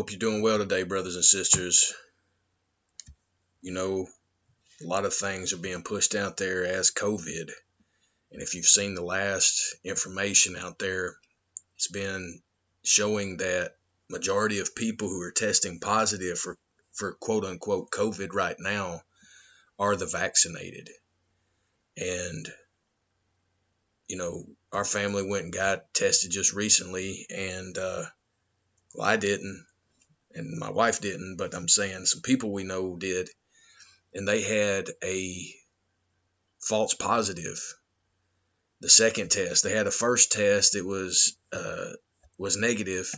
hope you're doing well today, brothers and sisters. You know, a lot of things are being pushed out there as COVID. And if you've seen the last information out there, it's been showing that majority of people who are testing positive for, for quote unquote COVID right now are the vaccinated. And, you know, our family went and got tested just recently, and uh, well, I didn't, and my wife didn't, but I'm saying some people we know did, and they had a false positive. The second test, they had a first test, it was uh, was negative.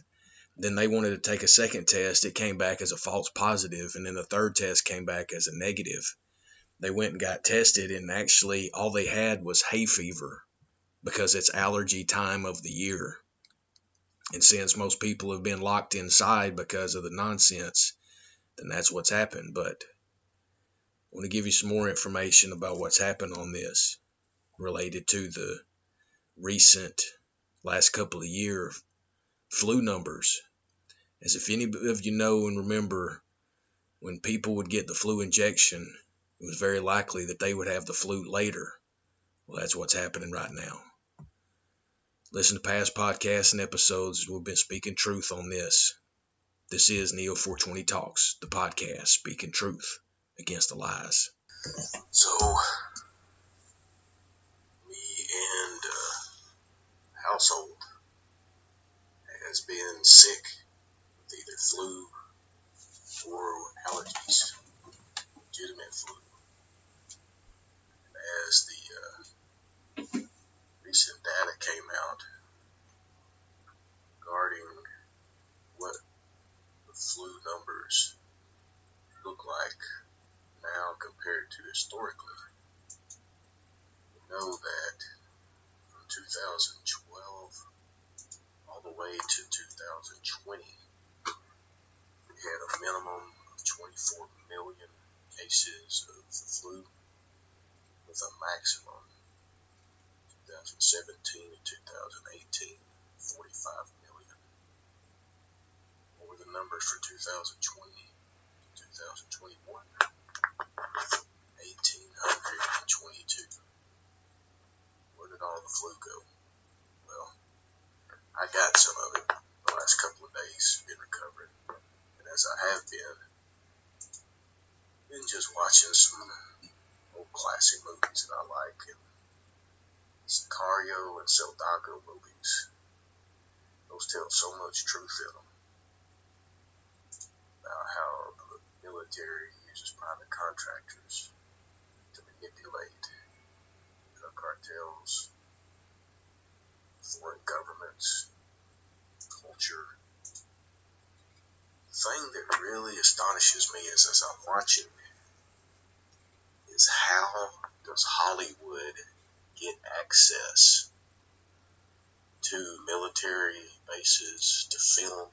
Then they wanted to take a second test. It came back as a false positive, and then the third test came back as a negative. They went and got tested, and actually all they had was hay fever because it's allergy time of the year. And since most people have been locked inside because of the nonsense, then that's what's happened. But I want to give you some more information about what's happened on this related to the recent last couple of year flu numbers. As if any of you know and remember, when people would get the flu injection, it was very likely that they would have the flu later. Well, that's what's happening right now. Listen to past podcasts and episodes. We've been speaking truth on this. This is Neo 420 Talks, the podcast speaking truth against the lies. So, me and uh, household has been sick with either flu or allergies, legitimate flu. And as the uh, recent data came out regarding what the flu numbers look like now compared to historically. We know that from 2012 all the way to 2020, we had a minimum of 24 million cases of the flu with a maximum 2017 and 2018, 45 million. What were the numbers for 2020, 2021? 1822. Where did all the flu go? Well, I got some of it the last couple of days, been recovering. And as I have been, been just watching some old classic movies that I like and Sicario and Soldado movies. Those tell so much truth in them about how the military uses private contractors to manipulate drug cartels, foreign governments, culture. The thing that really astonishes me is as I'm watching is how does Hollywood get access to military bases to film?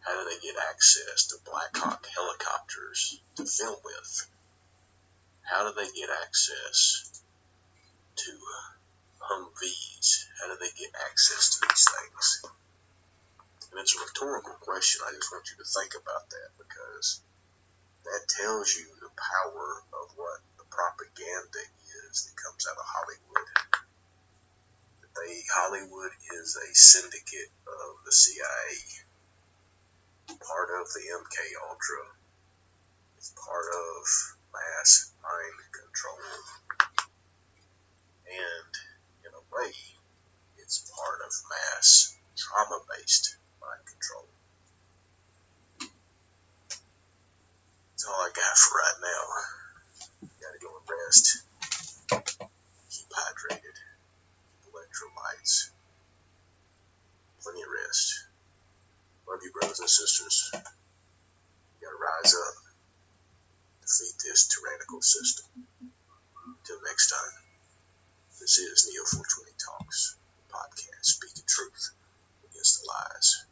How do they get access to Black Hawk helicopters to film with? How do they get access to uh, Humvees? How do they get access to these things? And it's a rhetorical question. I just want you to think about that because that tells you the power of what the propaganda is that comes out of Hollywood. They Hollywood is a syndicate of the CIA, part of the MK Ultra. It's part of mass mind control, and in a way, it's part of mass trauma-based mind control. That's all I got for right now. Gotta go and rest. Keep hydrated. Keep electrolytes. Plenty of rest. Love you, brothers and sisters. You gotta rise up. Defeat this tyrannical system. Until next time, this is Neo 420 Talks, podcast speaking truth against the lies.